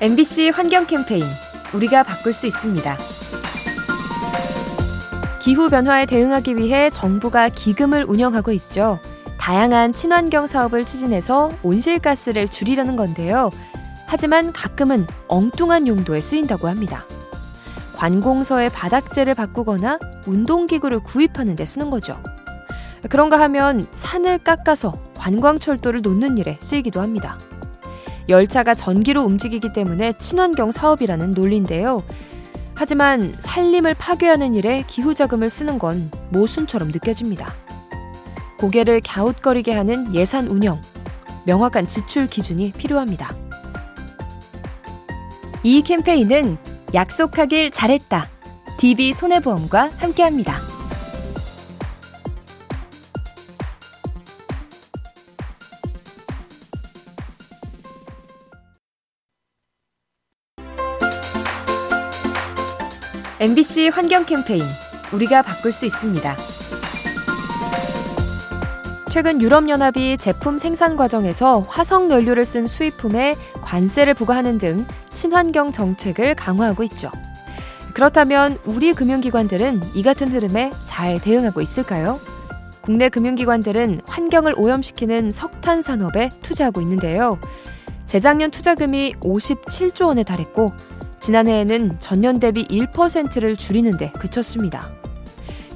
MBC 환경 캠페인 우리가 바꿀 수 있습니다. 기후 변화에 대응하기 위해 정부가 기금을 운영하고 있죠. 다양한 친환경 사업을 추진해서 온실가스를 줄이려는 건데요. 하지만 가끔은 엉뚱한 용도에 쓰인다고 합니다. 관공서의 바닥재를 바꾸거나 운동기구를 구입하는 데 쓰는 거죠. 그런가 하면 산을 깎아서 관광철도를 놓는 일에 쓰이기도 합니다. 열차가 전기로 움직이기 때문에 친환경 사업이라는 논리인데요. 하지만 산림을 파괴하는 일에 기후자금을 쓰는 건 모순처럼 느껴집니다. 고개를 갸웃거리게 하는 예산 운영, 명확한 지출 기준이 필요합니다. 이 캠페인은 약속하길 잘했다. DB 손해보험과 함께합니다. MBC 환경 캠페인 우리가 바꿀 수 있습니다. 최근 유럽연합이 제품 생산 과정에서 화석 연료를 쓴 수입품에 관세를 부과하는 등 친환경 정책을 강화하고 있죠. 그렇다면 우리 금융기관들은 이 같은 흐름에 잘 대응하고 있을까요? 국내 금융기관들은 환경을 오염시키는 석탄 산업에 투자하고 있는데요. 재작년 투자금이 57조 원에 달했고 지난해에는 전년 대비 1%를 줄이는데 그쳤습니다.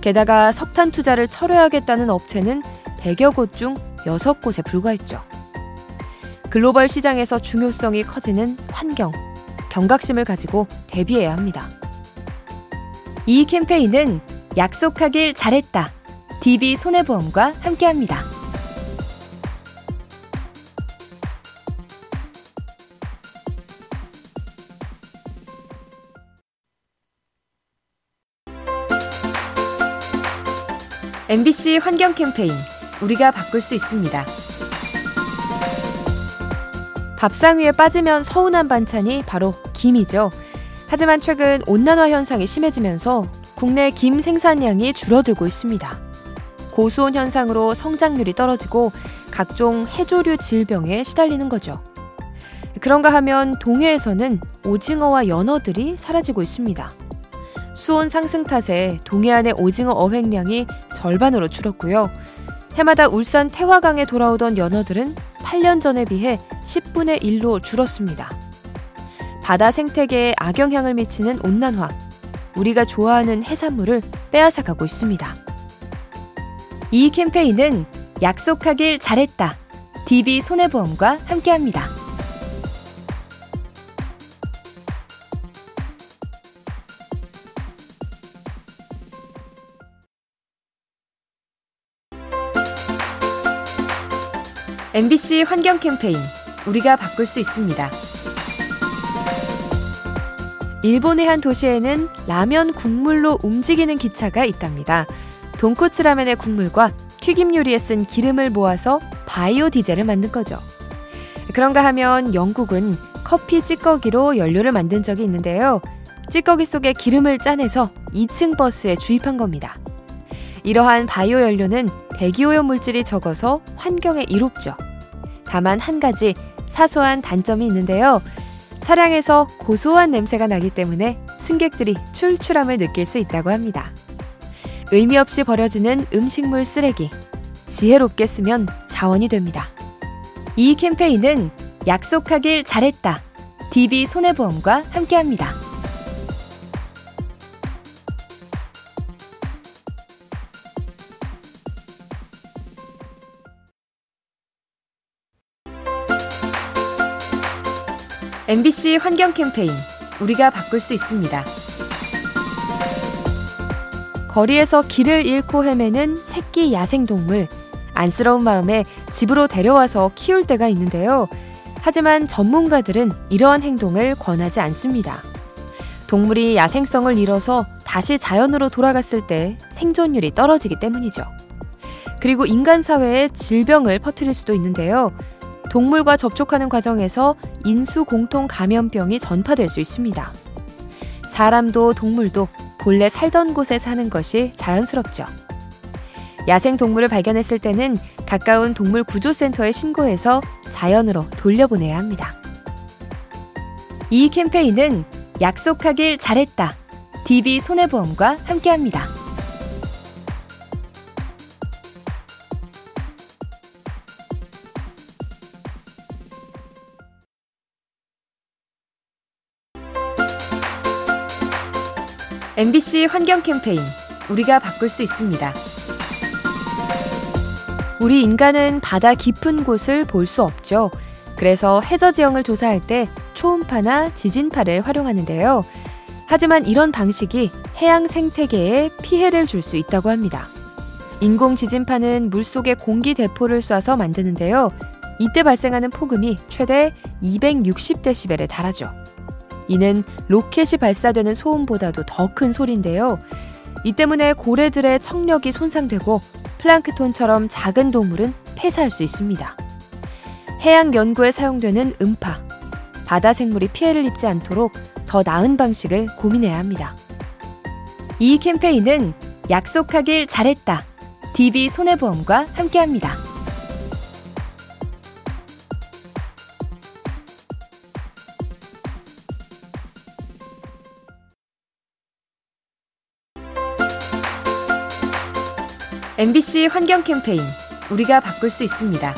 게다가 석탄 투자를 철회하겠다는 업체는 100여 곳 중 6곳에 불과했죠. 글로벌 시장에서 중요성이 커지는 환경, 경각심을 가지고 대비해야 합니다. 이 캠페인은 약속하길 잘했다. DB 손해보험과 함께합니다. MBC 환경 캠페인 우리가 바꿀 수 있습니다. 밥상 위에 빠지면 서운한 반찬이 바로 김이죠. 하지만 최근 온난화 현상이 심해지면서 국내 김 생산량이 줄어들고 있습니다. 고수온 현상으로 성장률이 떨어지고 각종 해조류 질병에 시달리는 거죠. 그런가 하면 동해에서는 오징어와 연어들이 사라지고 있습니다. 수온 상승 탓에 동해안의 오징어 어획량이 절반으로 줄었고요. 해마다 울산 태화강에 돌아오던 연어들은 8년 전에 비해 10분의 1로 줄었습니다. 바다 생태계에 악영향을 미치는 온난화, 우리가 좋아하는 해산물을 빼앗아가고 있습니다. 이 캠페인은 약속하길 잘했다. DB 손해보험과 함께합니다. MBC 환경 캠페인 우리가 바꿀 수 있습니다. 일본의 한 도시에는 라면 국물로 움직이는 기차가 있답니다. 돈코츠 라면의 국물과 튀김 요리에 쓴 기름을 모아서 바이오 디젤을 만든 거죠. 그런가 하면 영국은 커피 찌꺼기로 연료를 만든 적이 있는데요. 찌꺼기 속에 기름을 짜내서 2층 버스에 주입한 겁니다. 이러한 바이오 연료는 대기오염 물질이 적어서 환경에 이롭죠. 다만 한 가지 사소한 단점이 있는데요. 차량에서 고소한 냄새가 나기 때문에 승객들이 출출함을 느낄 수 있다고 합니다. 의미 없이 버려지는 음식물 쓰레기. 지혜롭게 쓰면 자원이 됩니다. 이 캠페인은 약속하길 잘했다. DB 손해보험과 함께합니다. MBC 환경 캠페인 우리가 바꿀 수 있습니다. 거리에서 길을 잃고 헤매는 새끼 야생동물. 안쓰러운 마음에 집으로 데려와서 키울 때가 있는데요. 하지만 전문가들은 이러한 행동을 권하지 않습니다. 동물이 야생성을 잃어서 다시 자연으로 돌아갔을 때 생존율이 떨어지기 때문이죠. 그리고 인간 사회에 질병을 퍼뜨릴 수도 있는데요. 동물과 접촉하는 과정에서 인수 공통 감염병이 전파될 수 있습니다. 사람도 동물도 본래 살던 곳에 사는 것이 자연스럽죠. 야생 동물을 발견했을 때는 가까운 동물 구조센터에 신고해서 자연으로 돌려보내야 합니다. 이 캠페인은 약속하길 잘했다. DB 손해보험과 함께합니다. MBC 환경 캠페인 우리가 바꿀 수 있습니다. 우리 인간은 바다 깊은 곳을 볼 수 없죠. 그래서 해저 지형을 조사할 때 초음파나 지진파를 활용하는데요. 하지만 이런 방식이 해양 생태계에 피해를 줄 수 있다고 합니다. 인공 지진파는 물속에 공기 대포를 쏴서 만드는데요. 이때 발생하는 폭음이 최대 260데시벨에 달하죠. 이는 로켓이 발사되는 소음보다도 더 큰 소리인데요. 이 때문에 고래들의 청력이 손상되고 플랑크톤처럼 작은 동물은 폐사할 수 있습니다. 해양 연구에 사용되는 음파, 바다 생물이 피해를 입지 않도록 더 나은 방식을 고민해야 합니다. 이 캠페인은 약속하길 잘했다. DB 손해보험과 함께합니다. MBC 환경 캠페인 우리가 바꿀 수 있습니다.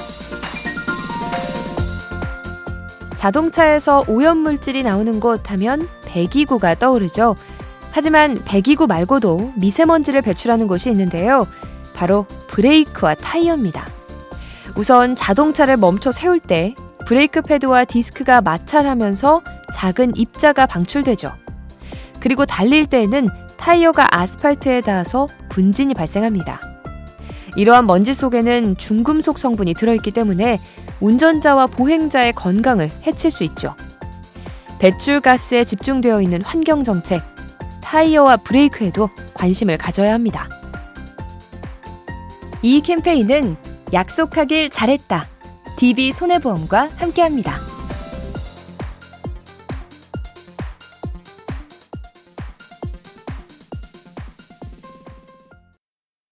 자동차에서 오염물질이 나오는 곳 하면 배기구가 떠오르죠. 하지만 배기구 말고도 미세먼지를 배출하는 곳이 있는데요. 바로 브레이크와 타이어입니다. 우선 자동차를 멈춰 세울 때 브레이크 패드와 디스크가 마찰하면서 작은 입자가 방출되죠. 그리고 달릴 때에는 타이어가 아스팔트에 닿아서 분진이 발생합니다. 이러한 먼지 속에는 중금속 성분이 들어있기 때문에 운전자와 보행자의 건강을 해칠 수 있죠. 배출가스에 집중되어 있는 환경정책, 타이어와 브레이크에도 관심을 가져야 합니다. 이 캠페인은 약속하길 잘했다. DB 손해보험과 함께합니다.